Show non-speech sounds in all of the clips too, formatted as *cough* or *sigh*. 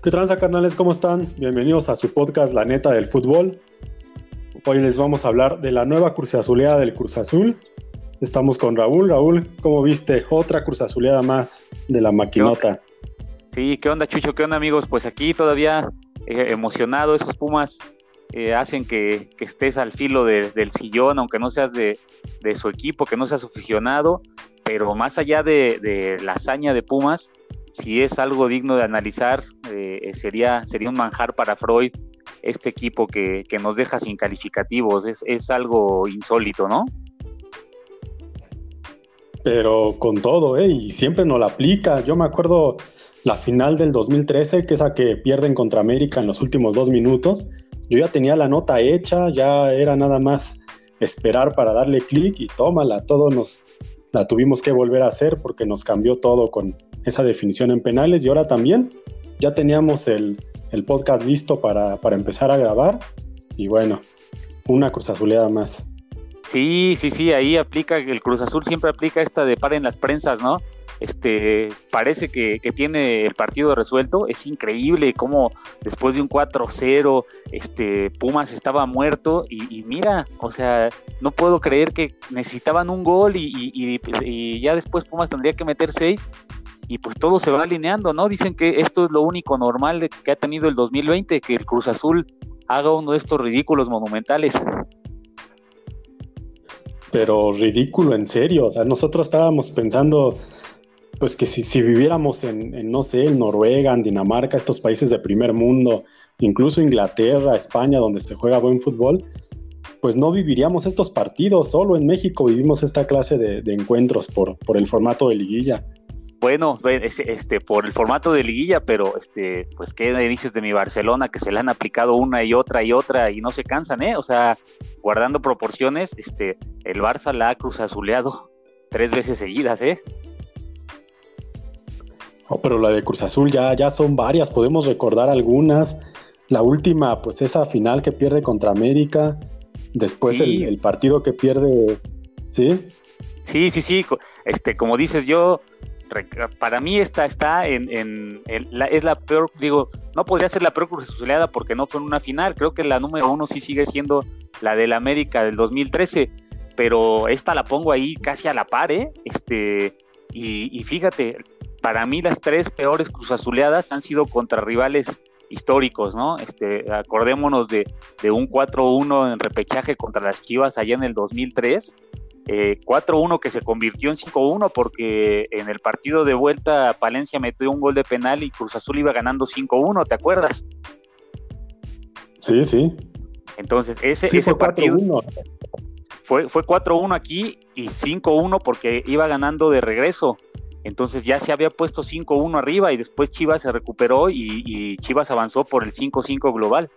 ¿Qué tranza, carnales? ¿Cómo están? Bienvenidos a su podcast La Neta del Fútbol. Hoy les vamos a hablar de la nueva cruzazuleada del Cruz Azul. Estamos con Raúl. Raúl, ¿cómo viste? Otra cruzazuleada más de la maquinota. Sí, ¿qué onda, Chucho? ¿Qué onda, amigos? Pues aquí todavía eh, emocionado. Esos Pumas eh, hacen que, estés al filo del sillón, aunque no seas de, su equipo, que no seas aficionado. Pero más allá de la hazaña de Pumas, si es algo digno de analizar, eh, sería, sería un manjar para Freud este equipo que, nos deja sin calificativos. Es, algo insólito, ¿no? Pero con todo, ¿eh? Y siempre nos la aplica. Yo me acuerdo la final del 2013, que es la que pierden contra América en los últimos dos minutos. Yo ya tenía la nota hecha, ya era nada más esperar para darle clic y tómala. Todo nos la tuvimos que volver a hacer porque nos cambió todo con, esa definición en penales y ahora también ya teníamos el, podcast listo para, empezar a grabar y bueno, una Cruz Azuleada más. Sí, sí, sí, ahí aplica, el Cruz Azul siempre aplica esta de par en las prensas, ¿no? Este, parece que, tiene el partido resuelto, es increíble cómo después de un 4-0, este, Pumas estaba muerto y, mira, o sea, no puedo creer que necesitaban un gol y, y ya después Pumas tendría que meter seis y pues todo se va alineando, ¿no? Dicen que esto es lo único normal que ha tenido el 2020, que el Cruz Azul haga uno de estos ridículos monumentales. Pero ridículo, en serio, o sea, nosotros estábamos pensando, pues que si, viviéramos en, no sé, en Noruega, en Dinamarca, estos países de primer mundo, incluso Inglaterra, España, donde se juega buen fútbol, pues no viviríamos estos partidos, solo en México vivimos esta clase de, encuentros por el formato de liguilla bueno, este, por el formato de liguilla, pero este, pues qué dices de mi Barcelona que se le han aplicado una y otra y otra y no se cansan, ¿eh? O sea, guardando proporciones, este, el Barça la ha cruzazuleado tres veces seguidas, ¿eh? Oh, pero la de Cruz Azul ya, ya son varias, podemos recordar algunas. La última, pues esa final que pierde contra América, después el, el partido que pierde, ¿sí? Sí, sí, sí. Este, como dices, yo para mí esta está en, la, es la peor, digo, no podría ser la peor cruzazuleada porque no fue en una final, creo que la número uno sí sigue siendo la del América del 2013, pero esta la pongo ahí casi a la par, ¿eh? Este, y, fíjate, para mí las tres peores cruzazuleadas han sido contra rivales históricos, ¿no? Este, acordémonos de, de un 4-1 en repechaje contra las Chivas allá en el 2003, 4-1 eh, que se convirtió en 5-1 porque en el partido de vuelta Palencia metió un gol de penal y Cruz Azul iba ganando 5-1, ¿te acuerdas? Sí, sí. Entonces, ese, ese partido fue, fue 4-1 aquí y 5-1 porque iba ganando de regreso. Entonces ya se había puesto 5-1 arriba y después Chivas se recuperó y, y Chivas avanzó por el 5-5 global.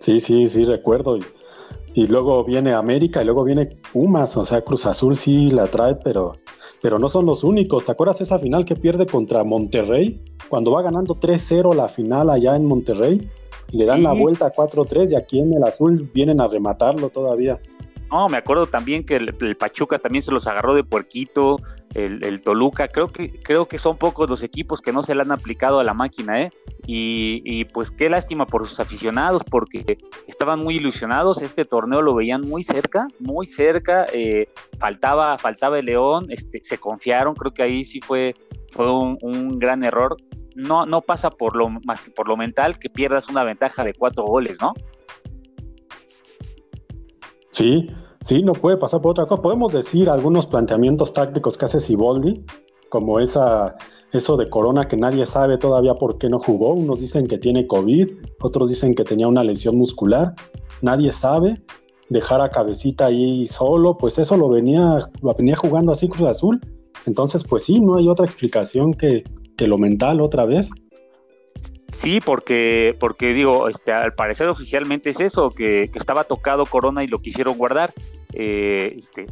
Sí, sí, sí, recuerdo. Y luego viene América y luego viene Pumas, o sea, Cruz Azul sí la trae, pero, pero no son los únicos. ¿Te acuerdas esa final que pierde contra Monterrey? Cuando va ganando 3-0 la final allá en Monterrey y le dan la vuelta 4-3 y aquí en el azul vienen a rematarlo todavía. No, me acuerdo también que el, Pachuca también se los agarró de puerquito, el, Toluca, creo que, creo que son pocos los equipos que no se le han aplicado a la máquina, ¿eh? Y, pues qué lástima por sus aficionados, porque estaban muy ilusionados, este torneo lo veían muy cerca, muy cerca, eh, faltaba, faltaba el León, este, se confiaron, creo que ahí sí fue, fue un, un, gran error. No, no pasa por lo más que por lo mental que pierdas una ventaja de cuatro goles, ¿no? Sí, sí, no puede pasar por otra cosa. Podemos decir algunos planteamientos tácticos que hace Siboldi, como esa, eso de Corona que nadie sabe todavía por qué no jugó. Unos dicen que tiene COVID, otros dicen que tenía una lesión muscular. Nadie sabe. Dejar a Cabecita ahí solo, pues eso lo venía, lo venía jugando así Cruz Azul. Entonces, pues sí, no hay otra explicación que, que lo mental otra vez. Sí, porque, porque digo, este, al parecer oficialmente es eso, que, estaba tocado Corona y lo quisieron guardar. Eh, este,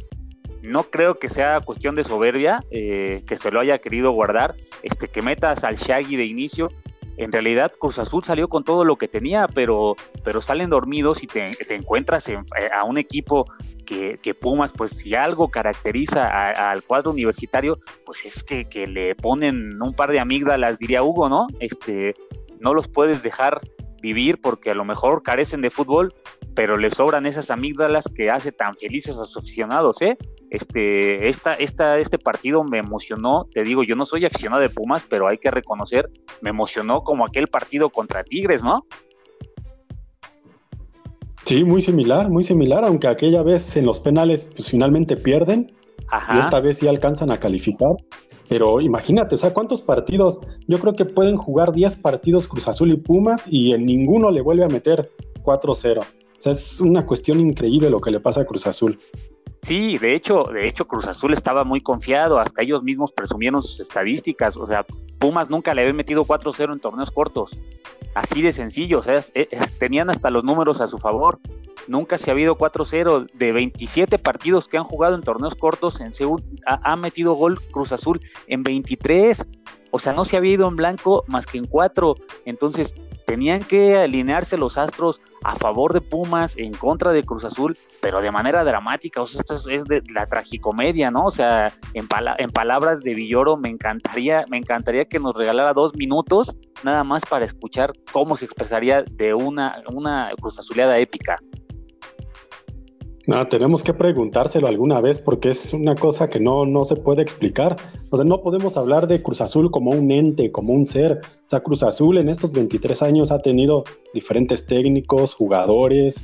no creo que sea cuestión de soberbia, eh, que se lo haya querido guardar, este, que metas al Shaggy de inicio, en realidad Cruz Azul salió con todo lo que tenía, pero, pero salen dormidos y te, encuentras eh, a un equipo que, Pumas, pues si algo caracteriza al cuadro universitario, pues es que, que, le ponen un par de amígdalas, diría Hugo, ¿no? Este, no los puedes dejar vivir porque a lo mejor carecen de fútbol, pero les sobran esas amígdalas que hace tan felices a sus aficionados, ¿eh? Este, esta, esta, este partido me emocionó, te digo, yo no soy aficionado de Pumas, pero hay que reconocer, me emocionó como aquel partido contra Tigres, ¿no? Sí, muy similar, muy similar, aunque aquella vez en los penales pues finalmente pierden y esta vez sí alcanzan a calificar. Pero imagínate, o sea, ¿cuántos partidos? Yo creo que pueden jugar 10 partidos Cruz Azul y Pumas y en ninguno le vuelve a meter 4-0. O sea, es una cuestión increíble lo que le pasa a Cruz Azul. Sí, de hecho, de hecho Cruz Azul estaba muy confiado, hasta ellos mismos presumieron sus estadísticas, o sea, Pumas nunca le había metido 4-0 en torneos cortos, así de sencillo, o sea, tenían hasta los números a su favor, nunca se ha habido 4-0, de 27 partidos que han jugado en torneos cortos, en Seúl ha, ha metido gol Cruz Azul en 23, o sea, no se había ido en blanco más que en 4, entonces tenían que alinearse los astros a favor de Pumas, en contra de Cruz Azul, pero de manera dramática. O sea, esto es, de la tragicomedia, ¿no? O sea, en, en palabras de Villoro, me encantaría, me encantaría que nos regalara dos minutos nada más para escuchar cómo se expresaría de una, una Cruz Azuleada épica. No, tenemos que preguntárselo alguna vez porque es una cosa que no, no se puede explicar. O sea, no podemos hablar de Cruz Azul como un ente, como un ser. O sea, Cruz Azul en estos 23 años ha tenido diferentes técnicos, jugadores,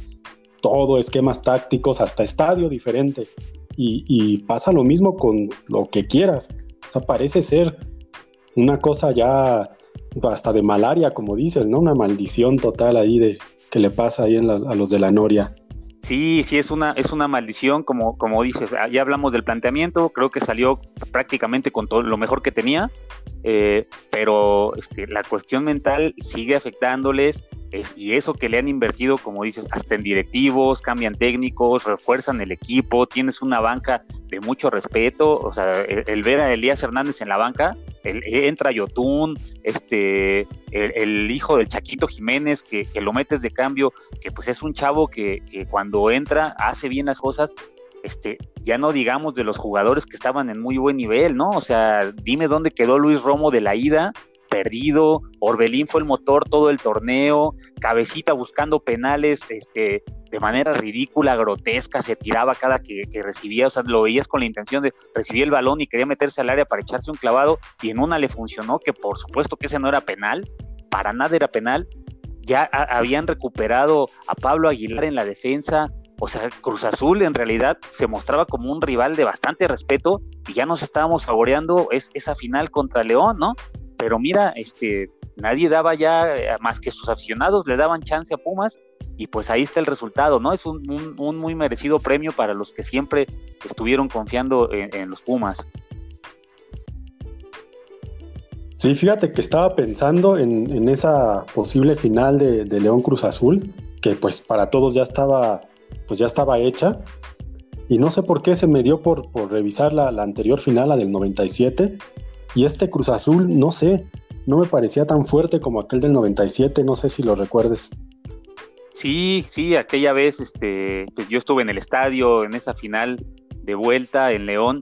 todo, esquemas tácticos, hasta estadio diferente. Y, pasa lo mismo con lo que quieras. O sea, parece ser una cosa ya hasta de malaria, como dices, ¿no? Una maldición total ahí de que le pasa ahí a los de la Noria. Sí, sí, es una, es una maldición, como, como dices, ah, ya hablamos del planteamiento, creo que salió prácticamente con todo lo mejor que tenía, eh, pero este, la cuestión mental sigue afectándoles, y eso que le han invertido, como dices, hasta en directivos, cambian técnicos, refuerzan el equipo, tienes una banca de mucho respeto, o sea, el, ver a Elías Hernández en la banca, el, entra Yotun, este, el, hijo del Chaquito Jiménez, que, que, lo metes de cambio, que pues es un chavo que, que cuando entra hace bien las cosas, este, ya no digamos de los jugadores que estaban en muy buen nivel, ¿no? O sea, dime dónde quedó Luis Romo de la ida, perdido, Orbelín fue el motor todo el torneo, Cabecita buscando penales este, de manera ridícula, grotesca, se tiraba cada que, recibía, o sea, lo veías con la intención de recibir el balón y quería meterse al área para echarse un clavado y en una le funcionó, que por supuesto que ese no era penal, para nada era penal, ya habían recuperado a Pablo Aguilar en la defensa, o sea, Cruz Azul en realidad se mostraba como un rival de bastante respeto y ya nos estábamos saboreando es, esa final contra León, ¿no? Pero mira, este, nadie daba ya, eh, más que sus aficionados le daban chance a Pumas y pues ahí está el resultado, ¿no? Es un, muy merecido premio para los que siempre estuvieron confiando en, los Pumas. Sí, fíjate que estaba pensando en, esa posible final de, León Cruz Azul, que pues para todos ya estaba, pues ya estaba hecha. Y no sé por qué se me dio por, revisar la, la anterior final, la del 97, y este Cruz Azul, no sé, no me parecía tan fuerte como aquel del 97, no sé si lo recuerdes. Sí, sí, aquella vez este, pues yo estuve en el estadio en esa final de vuelta en León.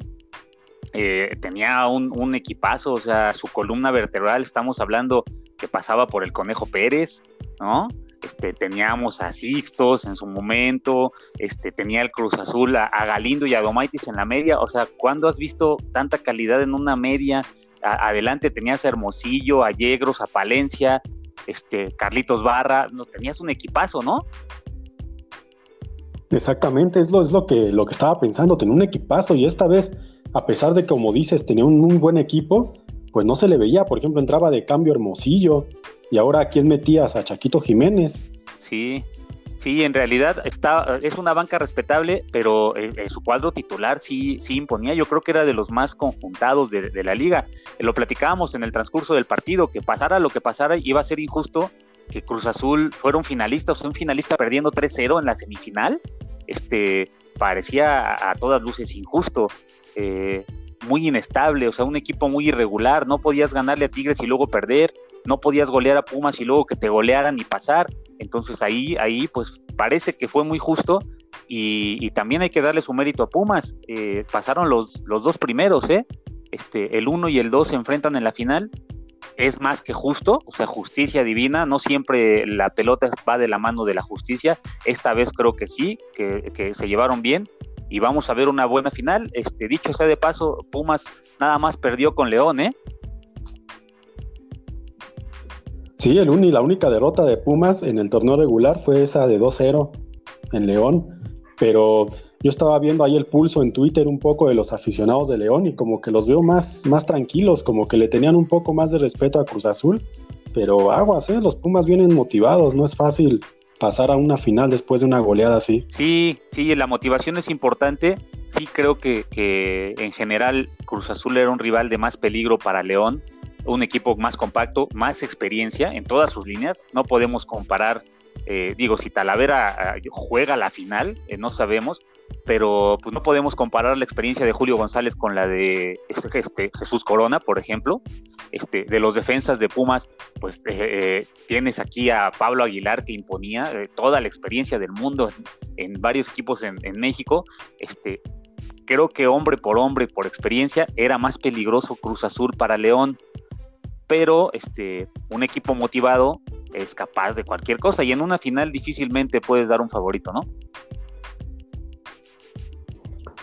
Eh, tenía un, equipazo, o sea, su columna vertebral, estamos hablando que pasaba por el Conejo Pérez, ¿no? Este, teníamos a Sixtos en su momento, este, tenía el Cruz Azul a, Galindo y a Domaitis en la media, o sea, ¿cuándo has visto tanta calidad en una media adelante tenías a Hermosillo, a Yegros, a Palencia, este, Carlitos Barra, no, tenías un equipazo, ¿no? Exactamente, es lo, es lo que, lo que estaba pensando, tener un equipazo y esta vez, a pesar de como dices, tenía un, un buen equipo, pues no se le veía, por ejemplo, entraba de cambio Hermosillo y ahora ¿a quién metías? A Chaquito Jiménez. Sí, Sí, en realidad está, es una banca respetable, pero eh, eh, su cuadro titular sí, sí imponía. Yo creo que era de los más conjuntados de, la liga. Lo platicábamos en el transcurso del partido, que pasara lo que pasara, iba a ser injusto que Cruz Azul fuera un finalista, o sea, un finalista perdiendo 3-0 en la semifinal. Este, parecía a, todas luces injusto. Eh, muy inestable, o sea, un equipo muy irregular, no podías ganarle a Tigres y luego perder, no podías golear a Pumas y luego que te golearan y pasar. Entonces ahí, ahí pues parece que fue muy justo y, también hay que darle su mérito a Pumas. Eh, pasaron los, los dos primeros, ¿eh? Este, el 1 y el 2 se enfrentan en la final. Es más que justo, o sea, justicia divina. No siempre la pelota va de la mano de la justicia. Esta vez creo que sí, que, que se llevaron bien y vamos a ver una buena final. Este, dicho sea de paso, Pumas nada más perdió con León, ¿eh? Sí, el la única derrota de Pumas en el torneo regular fue esa de 2-0 en León, pero yo estaba viendo ahí el pulso en Twitter un poco de los aficionados de León y como que los veo más, más tranquilos, como que le tenían un poco más de respeto a Cruz Azul, pero aguas, ¿eh? los Pumas vienen motivados, no es fácil pasar a una final después de una goleada así. Sí, sí, la motivación es importante. Sí creo que, que en general Cruz Azul era un rival de más peligro para León un equipo más compacto, más experiencia en todas sus líneas. No podemos comparar, eh, digo, si Talavera eh, juega la final, eh, no sabemos, pero pues no podemos comparar la experiencia de Julio González con la de este, este Jesús Corona, por ejemplo. Este, de los defensas de Pumas, pues tienes aquí a Pablo Aguilar que imponía toda la experiencia del mundo en, varios equipos en, en México. Este, creo que hombre por hombre, por experiencia, era más peligroso Cruz Azul para León pero este, un equipo motivado es capaz de cualquier cosa y en una final difícilmente puedes dar un favorito, ¿no?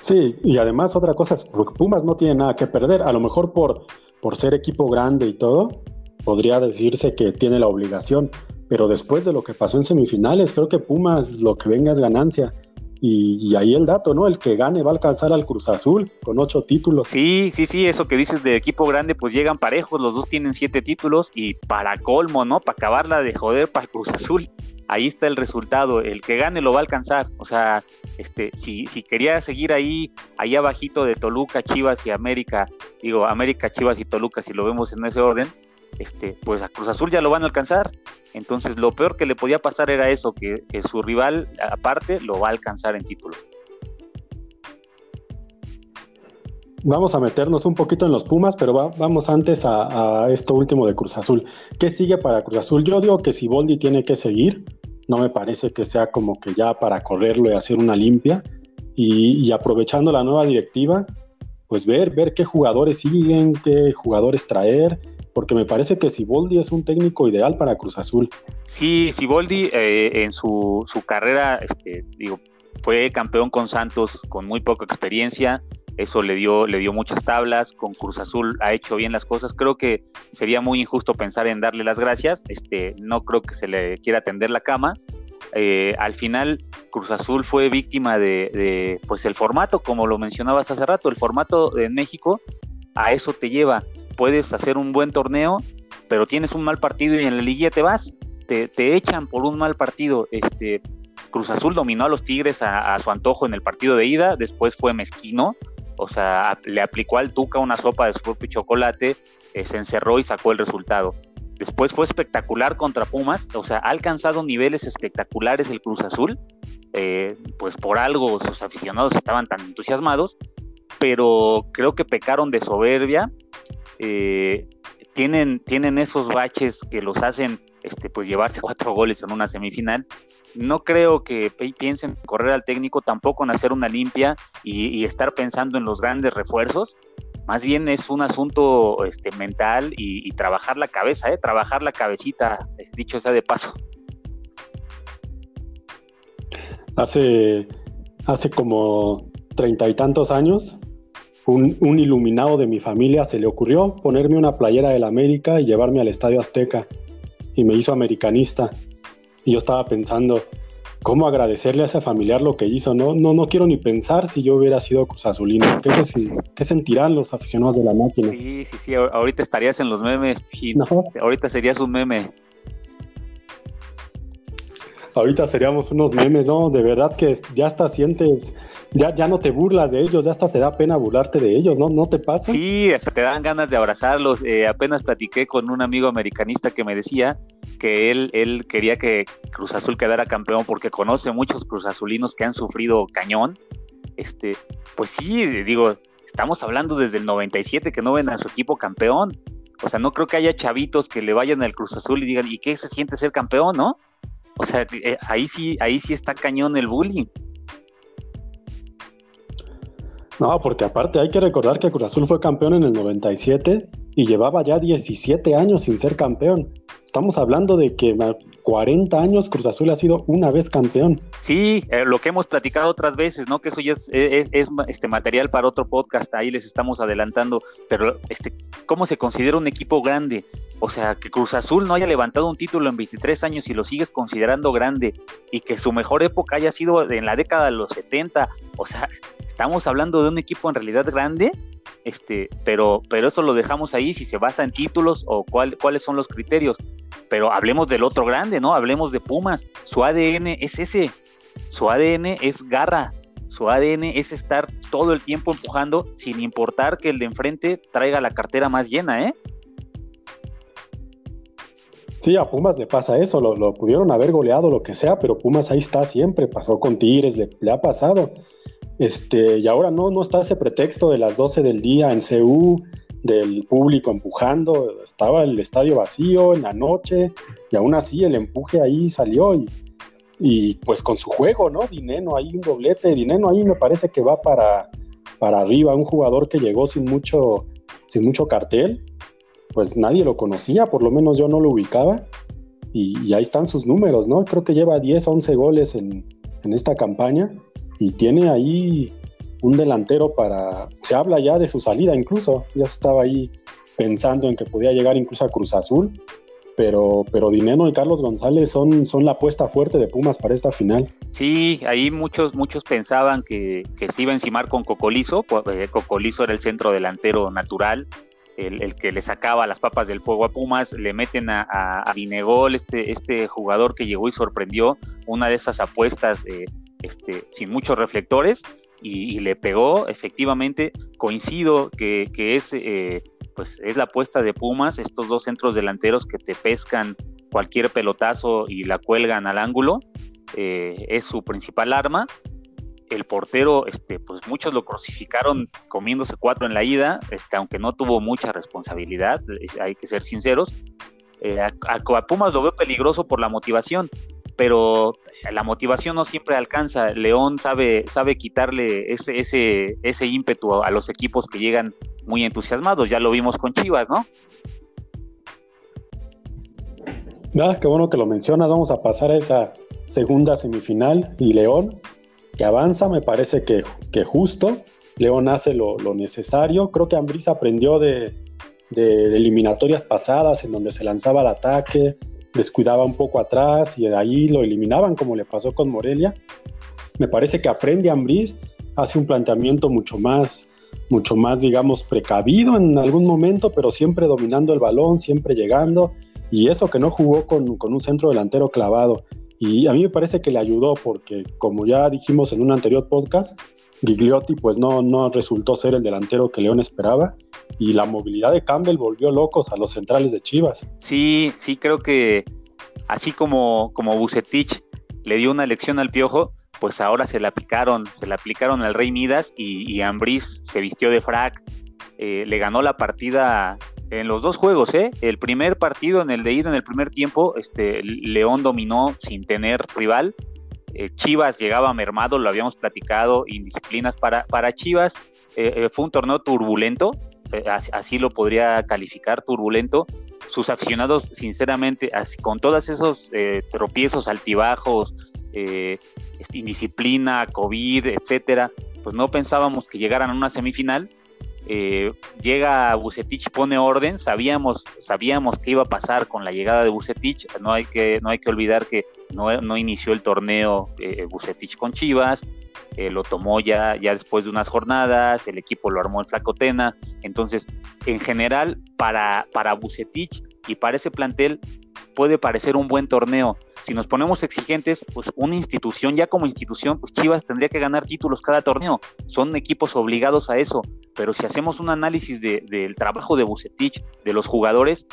Sí, y además otra cosa es, porque Pumas no tiene nada que perder, a lo mejor por, por ser equipo grande y todo, podría decirse que tiene la obligación, pero después de lo que pasó en semifinales, creo que Pumas lo que venga es ganancia. Y, ahí el dato, ¿no? El que gane va a alcanzar al Cruz Azul con ocho títulos. Sí, sí, sí, eso que dices de equipo grande, pues llegan parejos, los dos tienen siete títulos y para colmo, ¿no? Para acabarla de joder para el Cruz Azul. Ahí está el resultado, el que gane lo va a alcanzar. O sea, este, si, si quería seguir ahí, ahí abajito de Toluca, Chivas y América, digo, América, Chivas y Toluca, si lo vemos en ese orden, este, pues a Cruz Azul ya lo van a alcanzar. Entonces lo peor que le podía pasar era eso, que, su rival aparte lo va a alcanzar en título. Vamos a meternos un poquito en los Pumas, pero vamos antes a, esto último de Cruz Azul. ¿Qué sigue para Cruz Azul? Yo digo que si Boldi tiene que seguir, no me parece que sea como que ya para correrlo y hacer una limpia. Y, y aprovechando la nueva directiva, pues ver, ver qué jugadores siguen, qué jugadores traer, porque me parece que Siboldi es un técnico ideal para Cruz Azul. Sí, Siboldi eh, en su, carrera, este, digo, fue campeón con Santos con muy poca experiencia, eso le dio, le dio muchas tablas, con Cruz Azul ha hecho bien las cosas, creo que sería muy injusto pensar en darle las gracias, este, no creo que se le quiera tender la cama, eh, al final Cruz Azul fue víctima de, de, pues el formato, como lo mencionabas hace rato, el formato en México a eso te lleva puedes hacer un buen torneo, pero tienes un mal partido y en la liguilla te vas, te, echan por un mal partido. Este, Cruz Azul dominó a los Tigres a, su antojo en el partido de ida, después fue mezquino, o sea, le aplicó al Tuca una sopa de su propio chocolate, eh, se encerró y sacó el resultado. Después fue espectacular contra Pumas, o sea, ha alcanzado niveles espectaculares el Cruz Azul, eh, pues por algo sus aficionados estaban tan entusiasmados, pero creo que pecaron de soberbia eh, tienen, tienen esos baches que los hacen este, pues llevarse *laughs* cuatro goles en una semifinal. No creo que piensen correr al técnico, tampoco en hacer una limpia y, estar pensando en los grandes refuerzos. Más bien es un asunto este, mental y, trabajar la cabeza, ¿eh? trabajar la cabecita, dicho sea de paso. Hace, hace como treinta y tantos años, un, iluminado de mi familia se le ocurrió ponerme una playera del América y llevarme al Estadio Azteca. Y me hizo americanista. Y yo estaba pensando, ¿cómo agradecerle a ese familiar lo que hizo? No, no, no quiero ni pensar si yo hubiera sido Cruz Azulino. ¿Qué, sentirán los aficionados de la máquina? Sí, sí, sí. Ahorita estarías en los memes. Ahorita serías un meme. Ahorita seríamos unos memes, ¿no? De verdad que ya hasta sientes ya, ya no te burlas de ellos, ya hasta te da pena burlarte de ellos, ¿no? ¿No te pasa? Sí, hasta te dan ganas de abrazarlos. Eh, apenas platiqué con un amigo americanista que me decía que él, él quería que Cruz Azul quedara campeón porque conoce muchos Cruz Azulinos que han sufrido cañón. Este, pues sí, digo, estamos hablando desde el 97 que no ven a su equipo campeón. O sea, no creo que haya chavitos que le vayan al Cruz Azul y digan, ¿y qué se siente ser campeón, no? O sea, eh, ahí sí, ahí sí está cañón el bullying. No, porque aparte hay que recordar que Cruz Azul fue campeón en el 97 y llevaba ya 17 años sin ser campeón. Estamos hablando de que 40 años Cruz Azul ha sido una vez campeón. Sí, eh, lo que hemos platicado otras veces, ¿no? Que eso ya es, este material para otro podcast, ahí les estamos adelantando, pero este, ¿cómo se considera un equipo grande? O sea, que Cruz Azul no haya levantado un título en 23 años y lo sigues considerando grande y que su mejor época haya sido en la década de los 70, o sea, estamos hablando de un equipo en realidad grande este, pero, pero eso lo dejamos ahí si se basa en títulos o cuál, cuáles son los criterios. Pero hablemos del otro grande, ¿no? Hablemos de Pumas. Su ADN es ese. Su ADN es garra. Su ADN es estar todo el tiempo empujando sin importar que el de enfrente traiga la cartera más llena, ¿eh? Sí, a Pumas le pasa eso, lo, pudieron haber goleado, lo que sea, pero Pumas ahí está siempre, pasó con Tigres, le, le ha pasado. Este, y ahora no, no está ese pretexto de las 12 del día en CU, del público empujando, estaba el estadio vacío en la noche y aún así el empuje ahí salió y, y pues con su juego, ¿no? Dineno ahí un doblete, Dineno ahí me parece que va para, para arriba, un jugador que llegó sin mucho, sin mucho cartel, pues nadie lo conocía, por lo menos yo no lo ubicaba y, y ahí están sus números, ¿no? Creo que lleva 10, 11 goles en, en esta campaña y tiene ahí un delantero para, se habla ya de su salida incluso, ya estaba ahí pensando en que podía llegar incluso a Cruz Azul, pero, pero Dineno y Carlos González son, son la apuesta fuerte de Pumas para esta final. Sí, ahí muchos, muchos pensaban que, se iba a encimar con Cocolizo, eh, Cocolizo era el centro delantero natural, el, que le sacaba las papas del fuego a Pumas, le meten a, a, este, este jugador que llegó y sorprendió, una de esas apuestas eh, este, sin muchos reflectores y, le pegó efectivamente. Coincido que, es, eh, pues es la apuesta de Pumas, estos dos centros delanteros que te pescan cualquier pelotazo y la cuelgan al ángulo, eh, es su principal arma. El portero, este, pues muchos lo crucificaron comiéndose cuatro en la ida, este, aunque no tuvo mucha responsabilidad, hay que ser sinceros. Eh, a, Pumas lo veo peligroso por la motivación pero la motivación no siempre alcanza. León sabe, sabe quitarle ese, ese, ese ímpetu a, los equipos que llegan muy entusiasmados. Ya lo vimos con Chivas, ¿no? Nada, qué bueno que lo mencionas. Vamos a pasar a esa segunda semifinal y León, que avanza, me parece que, que justo. León hace lo, necesario. Creo que Ambriz aprendió de, de eliminatorias pasadas en donde se lanzaba al ataque, descuidaba un poco atrás y ahí lo eliminaban como le pasó con Morelia. Me parece que aprende Ambriz, hace un planteamiento mucho más, mucho más, digamos, precavido en algún momento, pero siempre dominando el balón, siempre llegando, y eso que no jugó con, con un centro delantero clavado. Y a mí me parece que le ayudó porque, como ya dijimos en un anterior podcast, Gigliotti pues no, no resultó ser el delantero que León esperaba y la movilidad de Campbell volvió locos a los centrales de Chivas. Sí, sí, creo que así como, como Bucetich le dio una lección al Piojo, pues ahora se la aplicaron, se la aplicaron al Rey Midas y, y Ambriz se vistió de frac, eh, le ganó la partida en los dos juegos, ¿eh? El primer partido, en el de ida, en el primer tiempo, este, León dominó sin tener rival eh, Chivas llegaba mermado, lo habíamos platicado, indisciplinas para, para Chivas. Eh, fue un torneo turbulento, así, lo podría calificar, turbulento. Sus aficionados, sinceramente, con todos esos tropiezos, altibajos, este, indisciplina, COVID, etcétera, pues no pensábamos que llegaran a una semifinal eh, llega Bucetich, pone orden, sabíamos, sabíamos qué iba a pasar con la llegada de Bucetich, no hay que, no hay que olvidar que no, inició el torneo eh, Bucetich con Chivas, eh, lo tomó ya, ya después de unas jornadas, el equipo lo armó en Flacotena, entonces en general para, para Bucetich y para ese plantel puede parecer un buen torneo. Si nos ponemos exigentes, pues una institución, ya como institución, pues Chivas tendría que ganar títulos cada torneo. Son equipos obligados a eso. Pero si hacemos un análisis del trabajo de Bucetich, de los jugadores,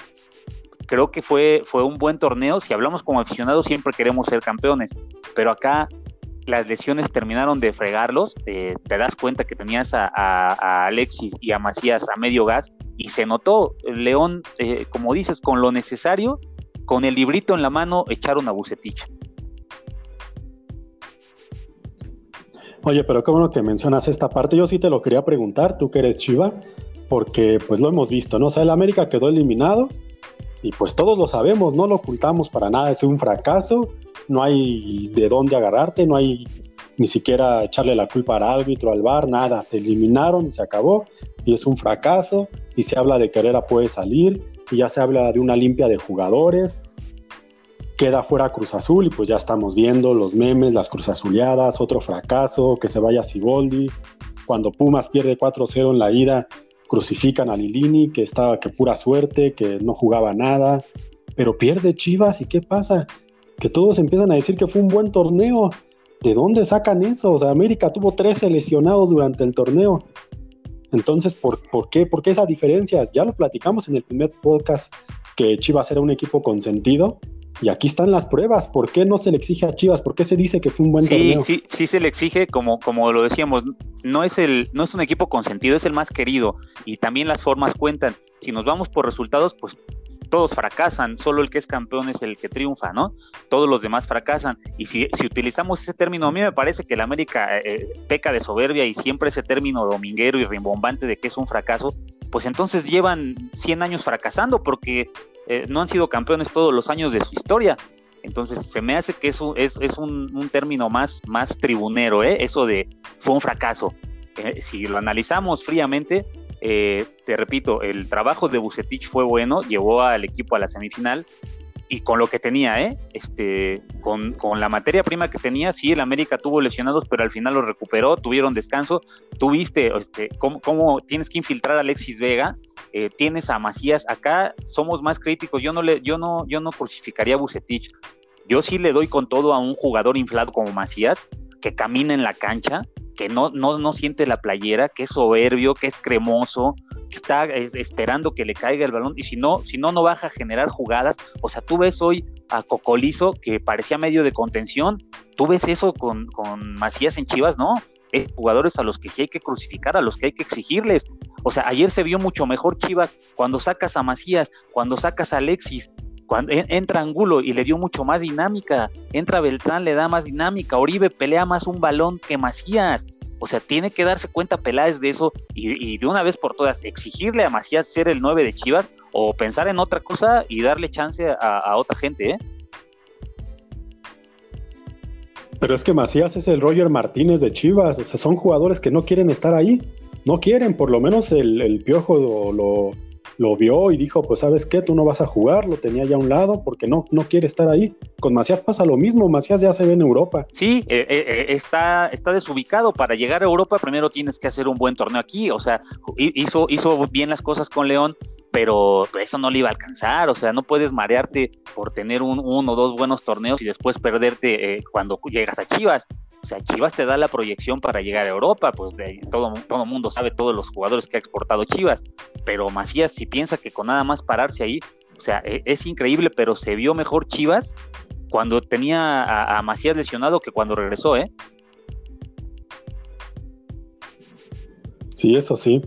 creo que fue, fue un buen torneo. Si hablamos como aficionados, siempre queremos ser campeones. Pero acá las lesiones terminaron de fregarlos. Eh, te das cuenta que tenías a, a Alexis y a Macías a medio gas y se notó. León, eh, como dices, con lo necesario, con el librito en la mano, echaron a Bucetich. Oye, pero qué bueno que mencionas esta parte. Yo sí te lo quería preguntar, tú que eres Chiva, porque pues lo hemos visto, ¿no? O sea, el América quedó eliminado y pues todos lo sabemos, no lo ocultamos para nada, es un fracaso, no hay de dónde agarrarte, no hay ni siquiera echarle la culpa al árbitro, al bar, nada, te eliminaron y se acabó y es un fracaso y se habla de que Herrera puede salir y ya se habla de una limpia de jugadores queda fuera Cruz Azul y pues ya estamos viendo los memes, las Cruz Azuleadas, otro fracaso, que se vaya Siboldi. Cuando Pumas pierde 4-0 en la ida, crucifican a Lilini, que estaba que pura suerte, que no jugaba nada, pero pierde Chivas y ¿qué pasa? Que todos empiezan a decir que fue un buen torneo. ¿De dónde sacan eso? O sea, América tuvo 13 lesionados durante el torneo. Entonces, ¿por, ¿por, qué? ¿Por qué esa diferencia? Ya lo platicamos en el primer podcast que Chivas era un equipo consentido y aquí están las pruebas. ¿Por qué no se le exige a Chivas? ¿Por qué se dice que fue un buen torneo? Sí, sí se le exige, como, como lo decíamos, no es, el, no es un equipo consentido, es el más querido. Y también las formas cuentan. Si nos vamos por resultados, pues todos fracasan, solo el que es campeón es el que triunfa, ¿no? Todos los demás fracasan. Y si, si utilizamos ese término, a mí me parece que la América eh, eh, peca de soberbia y siempre ese término dominguero y rimbombante de que es un fracaso, pues entonces llevan 100 años fracasando porque eh, no han sido campeones todos los años de su historia. Entonces se me hace que eso es, es un, término más, más tribunero, ¿eh? eso de fue un fracaso. Si lo analizamos fríamente, te repito, el trabajo de Bucetich fue bueno, llevó al equipo a la semifinal, y con lo que tenía, ¿eh? Este, con, la materia prima que tenía, sí, el América tuvo lesionados, pero al final lo recuperó, tuvieron descanso. Tuviste, este, cómo, tienes que infiltrar a Alexis Vega, eh, tienes a Macías. Acá somos más críticos. Yo no le, yo no, yo no crucificaría a Bucetich. Yo sí le doy con todo a un jugador inflado como Macías, que camina en la cancha, que no, no, no siente la playera, que es soberbio, que es cremoso, está esperando que le caiga el balón y si no, si no, no baja a generar jugadas. O sea, tú ves hoy a Cocolizo que parecía medio de contención, tú ves eso con, con Macías en Chivas, ¿no? Es jugadores a los que sí hay que crucificar, a los que hay que exigirles. O sea, ayer se vio mucho mejor Chivas cuando sacas a Macías, cuando sacas a Alexis, cuando entra Angulo y le dio mucho más dinámica, entra Beltrán, le da más dinámica, Oribe pelea más un balón que Macías. O sea, tiene que darse cuenta Peláez de eso y, de una vez por todas exigirle a Macías ser el 9 de Chivas o pensar en otra cosa y darle chance a, otra gente, ¿eh? Pero es que Macías es el Roger Martínez de Chivas, o sea, son jugadores que no quieren estar ahí, no quieren, por lo menos el, Piojo lo, lo vio y dijo, pues sabes qué, tú no vas a jugar, lo tenía ya a un lado porque no, no quiere estar ahí. Con Macías pasa lo mismo, Macías ya se ve en Europa. Sí, eh, eh, eh, está, está desubicado. Para llegar a Europa primero tienes que hacer un buen torneo aquí, o sea, hizo, hizo bien las cosas con León, pero eso no le iba a alcanzar, o sea, no puedes marearte por tener un, uno o dos buenos torneos y después perderte cuando llegas a Chivas. O sea, Chivas te da la proyección para llegar a Europa, pues de, todo todo mundo sabe todos los jugadores que ha exportado Chivas, pero Macías si piensa que con nada más pararse ahí, o sea, e, es, increíble, pero se vio mejor Chivas cuando tenía a, Macías lesionado que cuando regresó, ¿eh? Sí, eso sí.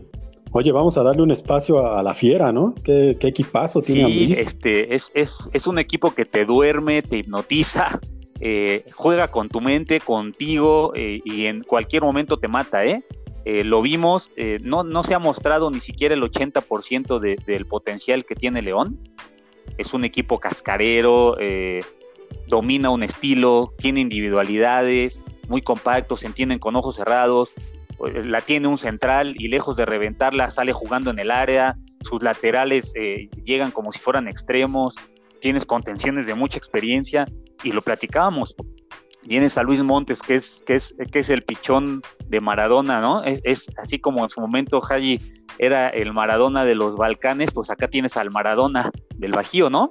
Oye, vamos a darle un espacio a, la fiera, ¿no? ¿Qué, equipazo tiene Sí, este, es, es, es un equipo que te duerme, te hipnotiza, eh, juega con tu mente, contigo eh, y en cualquier momento te mata, ¿eh? eh lo vimos, no, no se ha mostrado ni siquiera el 80% del potencial que tiene León. Es un equipo cascarero, domina un estilo, tiene individualidades, muy compactos, se entienden con ojos cerrados, la tiene un central y lejos de reventarla sale jugando en el área, sus laterales llegan como si fueran extremos, tienes contenciones de mucha experiencia y lo platicábamos. Vienes a Luis Montes, que es, que es, que es el pichón de Maradona, ¿no? Es, así como en su momento Haji era el Maradona de los Balcanes, pues acá tienes al Maradona del Bajío, ¿no?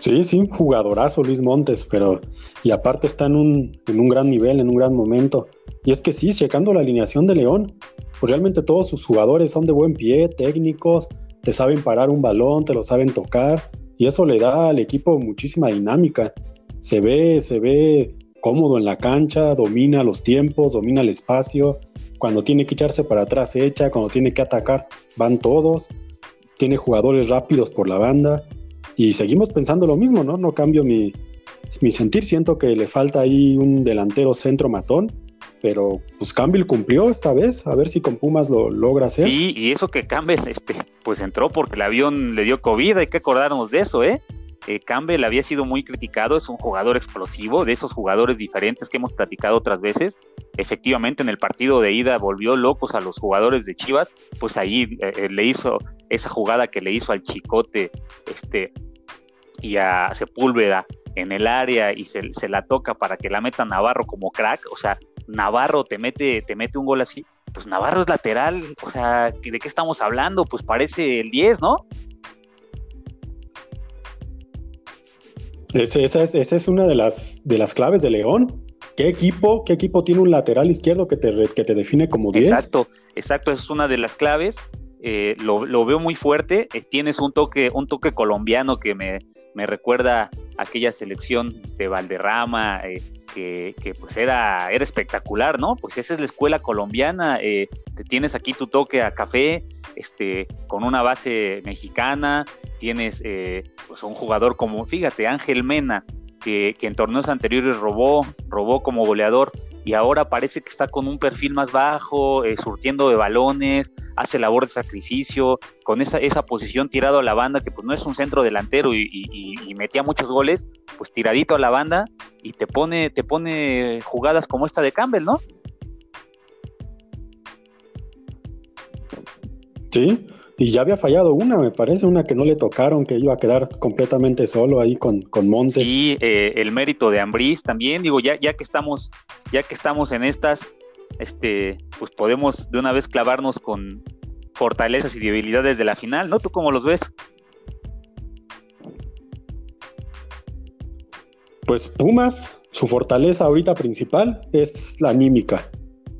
Sí, sí, jugadorazo Luis Montes, pero y aparte está en un, en un gran nivel, en un gran momento. Y es que sí, checando la alineación de León, pues realmente todos sus jugadores son de buen pie, técnicos, te saben parar un balón, te lo saben tocar y eso le da al equipo muchísima dinámica. Se ve, se ve cómodo en la cancha, domina los tiempos, domina el espacio cuando tiene que echarse para atrás se echa, cuando tiene que atacar van todos, tiene jugadores rápidos por la banda y seguimos pensando lo mismo, ¿no? No cambio mi, mi sentir, siento que le falta ahí un delantero centro matón pero pues Campbell cumplió esta vez, a ver si con Pumas lo logra hacer. Sí, y eso que Campbell, este, pues entró porque el avión le dio COVID, hay que acordarnos de eso, ¿eh? eh Campbell había sido muy criticado, es un jugador explosivo, de esos jugadores diferentes que hemos platicado otras veces. Efectivamente, en el partido de ida volvió locos a los jugadores de Chivas, pues ahí eh, eh, le hizo esa jugada que le hizo al Chicote este, y a Sepúlveda en el área y se, se la toca para que la meta Navarro como crack, o sea, Navarro te mete, te mete un gol así, pues Navarro es lateral, o sea, ¿de qué estamos hablando? Pues parece el 10, ¿no? esa, es, una de las, de las claves de León. ¿Qué equipo, ¿Qué equipo tiene un lateral izquierdo que te, que te define como 10? Exacto, exacto, esa es una de las claves. Eh, lo, veo muy fuerte. Eh, tienes un toque, un toque colombiano que me, me recuerda aquella selección de Valderrama, eh, que, pues era, era espectacular, ¿no? Pues esa es la escuela colombiana, eh, tienes aquí tu toque a café, este, con una base mexicana, tienes eh, pues un jugador como, fíjate, Ángel Mena, que, que en torneos anteriores robó, robó como goleador, y ahora parece que está con un perfil más bajo, eh, surtiendo de balones, hace labor de sacrificio, con esa, esa posición tirado a la banda, que pues no es un centro delantero y, metía muchos goles, pues tiradito a la banda y te pone, te pone jugadas como esta de Campbell, ¿no? Sí, y ya había fallado una, me parece, una que no le tocaron, que iba a quedar completamente solo ahí con, con Montes. Sí, eh, el mérito de Ambriz también, digo, ya, ya que estamos, ya que estamos en estas, este, pues podemos de una vez clavarnos con fortalezas y debilidades de la final, ¿no? ¿Tú cómo los ves? Pues Pumas, su fortaleza ahorita principal es la anímica.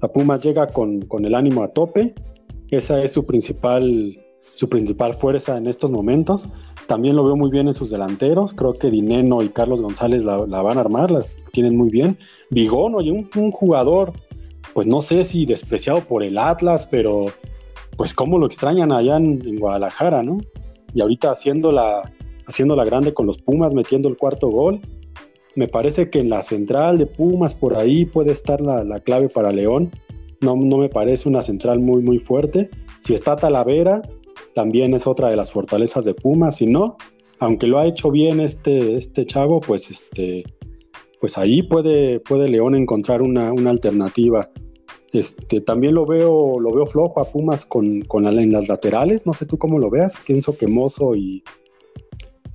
La Pumas llega con, con el ánimo a tope, esa es su principal su principal fuerza en estos momentos. También lo veo muy bien en sus delanteros. Creo que Dineno y Carlos González la, van a armar, las tienen muy bien. Vigón, oye, un, jugador, pues no sé si despreciado por el Atlas, pero pues cómo lo extrañan allá en, Guadalajara, ¿no? Y ahorita haciéndola, haciéndola grande con los Pumas, metiendo el cuarto gol. Me parece que en la central de Pumas por ahí puede estar la, la clave para León. No, no me parece una central muy, muy fuerte. Si está Talavera, también es otra de las fortalezas de Pumas, si no, aunque lo ha hecho bien este, este chavo, pues este, pues ahí puede, puede León encontrar una, alternativa. Este, también lo veo, lo veo flojo a Pumas con, con en las laterales, no sé tú cómo lo veas, pienso que Mozo y,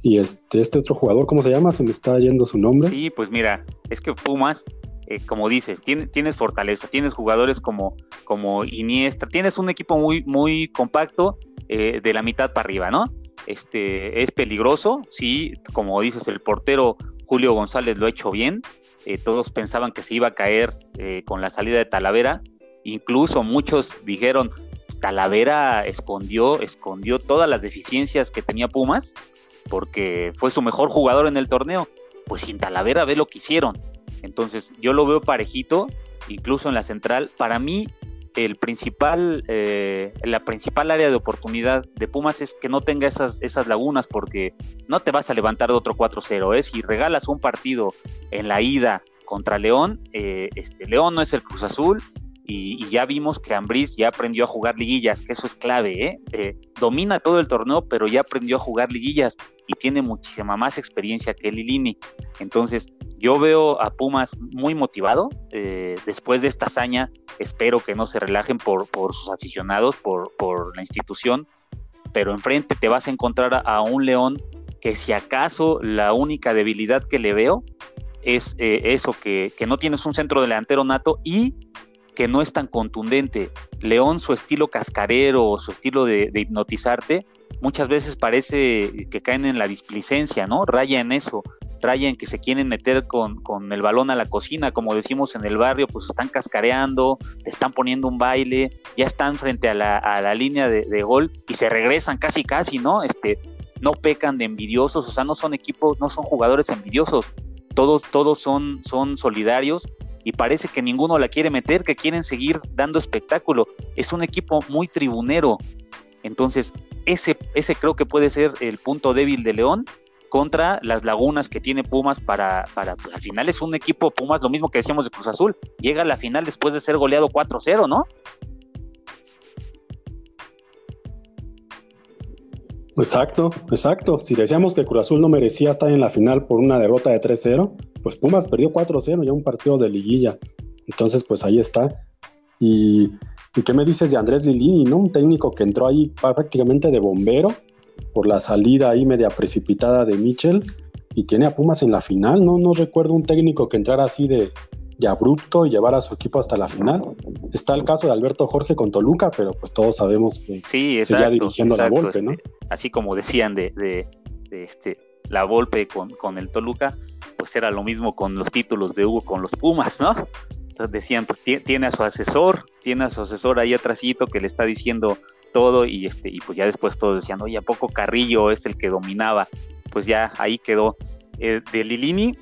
y este, este otro jugador, ¿cómo se llama? Se me está yendo su nombre. Sí, pues mira, es que Pumas, eh, como dices, tienes fortaleza, tienes jugadores como, como Iniesta, tienes un equipo muy, muy compacto eh, de la mitad para arriba, ¿no? Este, es peligroso, sí, como dices, el portero Julio González lo ha hecho bien, eh, todos pensaban que se iba a caer con la salida de Talavera, incluso muchos dijeron, Talavera escondió, escondió todas las deficiencias que tenía Pumas, porque fue su mejor jugador en el torneo, pues sin Talavera ve lo que hicieron, entonces yo lo veo parejito, incluso en la central, para mí el principal, eh, la principal área de oportunidad de Pumas es que no tenga esas, esas lagunas porque no te vas a levantar de otro 4-0. ¿eh? Si regalas un partido en la ida contra León, eh, este, León no es el Cruz Azul y, ya vimos que Ambriz ya aprendió a jugar liguillas, que eso es clave. ¿eh? ¿eh? domina todo el torneo, pero ya aprendió a jugar liguillas y tiene muchísima más experiencia que Lilini. Entonces, yo veo a Pumas muy motivado. Eh, después de esta hazaña, espero que no se relajen por, sus aficionados, por, la institución, pero enfrente te vas a encontrar a, un León que si acaso la única debilidad que le veo es eh, eso, que, que no tienes un centro delantero nato y que no es tan contundente. León, su estilo cascarero, su estilo de, de, hipnotizarte, muchas veces parece que caen en la displicencia, ¿no? Raya en eso. Traen que se quieren meter con, el balón a la cocina, como decimos en el barrio, pues están cascareando, están poniendo un baile, ya están frente a la, línea de, gol y se regresan casi casi, ¿no? Este, no pecan de envidiosos, o sea, no son equipos, no son jugadores envidiosos, todos, todos son, son solidarios y parece que ninguno la quiere meter, que quieren seguir dando espectáculo. Es un equipo muy tribunero. Entonces, ese, ese creo que puede ser el punto débil de León contra las lagunas que tiene Pumas para, para pues, al final es un equipo Pumas, lo mismo que decíamos de Cruz Azul, llega a la final después de ser goleado 4-0, ¿no? Exacto, exacto. Si decíamos que Cruz Azul no merecía estar en la final por una derrota de 3-0, pues Pumas perdió 4-0, ya un partido de liguilla. Entonces, pues ahí está. Y, qué me dices de Andrés Lilini, ¿no? Un técnico que entró ahí prácticamente de bombero por la salida ahí media precipitada de Michel y tiene a Pumas en la final, ¿no? No recuerdo un técnico que entrara así de, de abrupto y llevar a su equipo hasta la final. Está el caso de Alberto Jorge con Toluca, pero pues todos sabemos que sí, exacto, dirigiendo la Volpe, ¿no? Este, así como decían de, de, este la Volpe con, con, el Toluca, pues era lo mismo con los títulos de Hugo con los Pumas, ¿no? Entonces decían, pues tiene a su asesor, tiene a su asesor ahí atrásito que le está diciendo todo y este y pues ya después todos decían, oye, ¿a poco Carrillo es el que dominaba? Pues ya ahí quedó. Eh, de Lilini,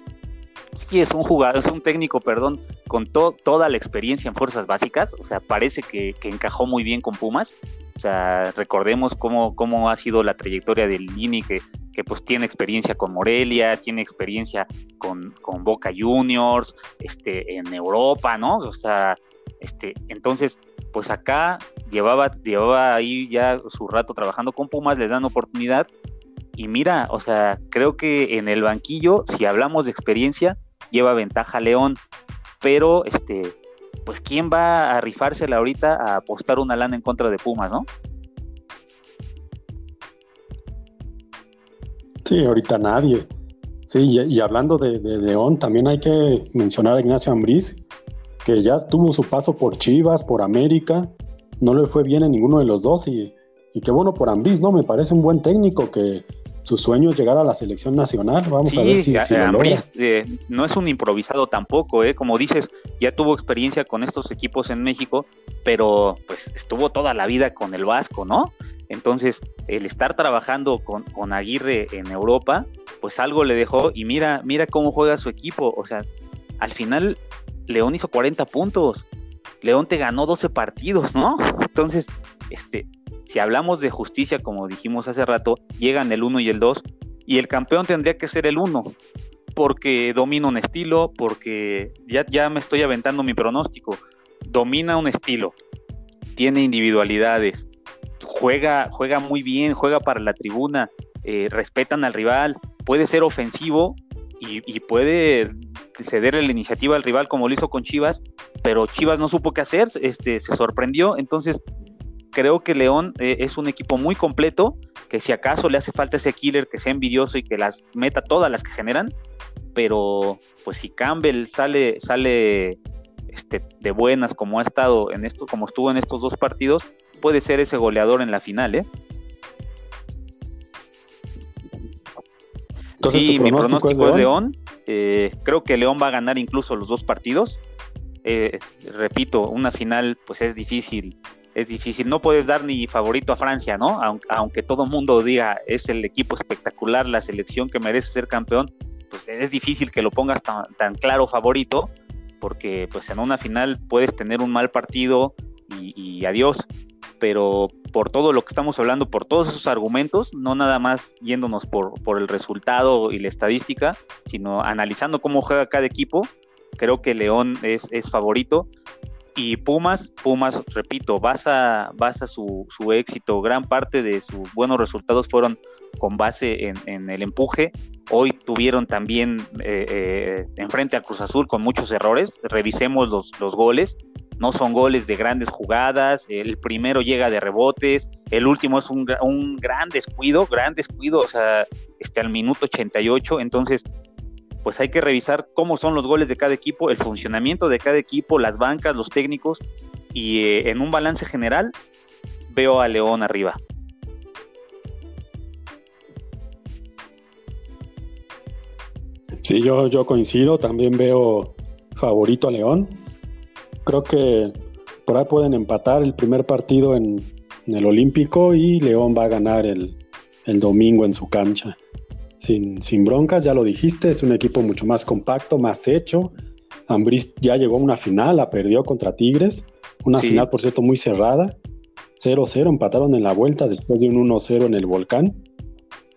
sí es un jugador, es un técnico, perdón, con toda la experiencia en fuerzas básicas, o sea, parece que, encajó muy bien con Pumas, o sea, recordemos cómo, cómo ha sido la trayectoria de Lilini, que, que pues tiene experiencia con Morelia, tiene experiencia con, con Boca Juniors, este, en Europa, ¿no? O sea, este, entonces, pues acá llevaba, llevaba ahí ya su rato trabajando con Pumas, le dan oportunidad. Y mira, o sea, creo que en el banquillo, si hablamos de experiencia, lleva ventaja León. Pero, este, pues, ¿quién va a rifársela ahorita a apostar una lana en contra de Pumas, no? Sí, ahorita nadie. Sí, y, hablando de, de, León, también hay que mencionar a Ignacio Ambriz, que ya tuvo su paso por Chivas, por América, no le fue bien en ninguno de los dos y, y qué bueno por Ambriz, ¿no? Me parece un buen técnico que su sueño es llegar a la selección nacional. Vamos a ver si, si eh, no es un improvisado tampoco, ¿eh? Como dices, ya tuvo experiencia con estos equipos en México, pero pues estuvo toda la vida con el Vasco, ¿no? Entonces, el estar trabajando con, con Aguirre en Europa, pues algo le dejó y mira, mira cómo juega su equipo. O sea, al final León hizo 40 puntos. León te ganó 12 partidos, ¿no? *laughs* Entonces, este, si hablamos de justicia, como dijimos hace rato, llegan el 1 y el 2, y el campeón tendría que ser el 1, porque domina un estilo, porque ya, ya me estoy aventando mi pronóstico, domina un estilo, tiene individualidades, juega, juega muy bien, juega para la tribuna, eh, respetan al rival, puede ser ofensivo y, puede ceder la iniciativa al rival como lo hizo con Chivas, pero Chivas no supo qué hacer, este, se sorprendió, entonces creo que León eh, es un equipo muy completo, que si acaso le hace falta ese killer que sea envidioso y que las meta todas las que generan, pero pues si Campbell sale, sale este, de buenas como ha estado en esto, como estuvo en estos dos partidos, puede ser ese goleador en la final, ¿eh? Sí, mi pronóstico es León. Eh, creo que León va a ganar incluso los dos partidos. Eh, repito, una final pues es difícil, es difícil. No puedes dar ni favorito a Francia, ¿no? Aunque, aunque todo el mundo diga es el equipo espectacular, la selección que merece ser campeón, pues es difícil que lo pongas tan, tan claro favorito, porque pues en una final puedes tener un mal partido y, y adiós pero por todo lo que estamos hablando, por todos esos argumentos, no nada más yéndonos por, el resultado y la estadística, sino analizando cómo juega cada equipo, creo que León es, favorito. Y Pumas, Pumas, repito, basa, basa su, éxito, gran parte de sus buenos resultados fueron con base en, el empuje. Hoy tuvieron también eh, eh, enfrente a Cruz Azul con muchos errores. Revisemos los, los goles no son goles de grandes jugadas, el primero llega de rebotes, el último es un, gran descuido, gran descuido, o sea, este, al minuto 88, entonces pues hay que revisar cómo son los goles de cada equipo, el funcionamiento de cada equipo, las bancas, los técnicos, y eh, en un balance general veo a León arriba. Sí, yo, yo coincido, también veo favorito a León creo que por ahí pueden empatar el primer partido en, el Olímpico y León va a ganar el, domingo en su cancha. Sin, sin, broncas, ya lo dijiste, es un equipo mucho más compacto, más hecho, Ambriz ya llegó a una final, la perdió contra Tigres, una final por cierto muy cerrada, 0-0, empataron en la vuelta después de un 1-0 en el Volcán.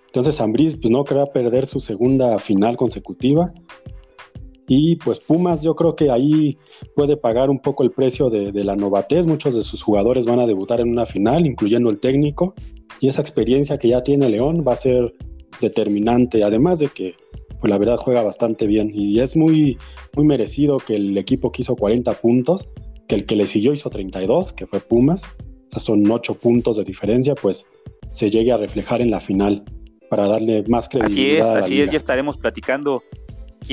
Entonces Ambriz pues no quería perder su segunda final consecutiva. Y pues Pumas yo creo que ahí puede pagar un poco el precio de, la novatez. Muchos de sus jugadores van a debutar en una final, incluyendo el técnico. Y esa experiencia que ya tiene León va a ser determinante. Además de que pues la verdad juega bastante bien. Y es muy, muy merecido que el equipo que hizo 40 puntos, que el que le siguió hizo 32, que fue Pumas. O son 8 puntos de diferencia, pues se llegue a reflejar en la final para darle más credibilidad. Así es, así es, ya estaremos platicando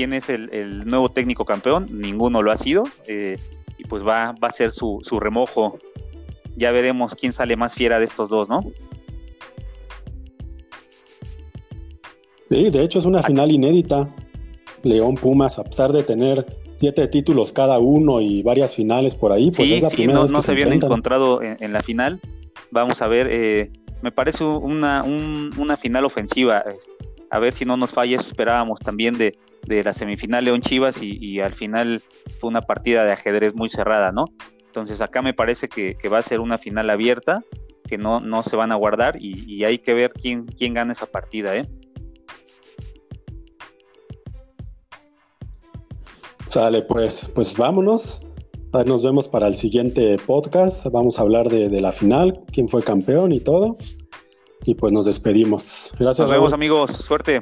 quién es el, nuevo técnico campeón, ninguno lo ha sido, eh, y pues va, va a ser su, su remojo. Ya veremos quién sale más fiera de estos dos, ¿no? Sí, de hecho es una final inédita. León Pumas, a pesar de tener siete títulos cada uno y varias finales por ahí, pues es la primera no, vez que no se, habían encontrado en, la final. Vamos a ver, eh, me parece una, una final ofensiva. A ver si no nos falla, eso esperábamos también de, la semifinal León Chivas y, al final fue una partida de ajedrez muy cerrada, ¿no? Entonces acá me parece que, va a ser una final abierta, que no, no se van a guardar y, hay que ver quién, quién gana esa partida, ¿eh? Sale, pues, pues vámonos. Nos vemos para el siguiente podcast. Vamos a hablar de, la final, quién fue campeón y todo. Y pues nos despedimos. Gracias. Nos vemos, amigos. Suerte.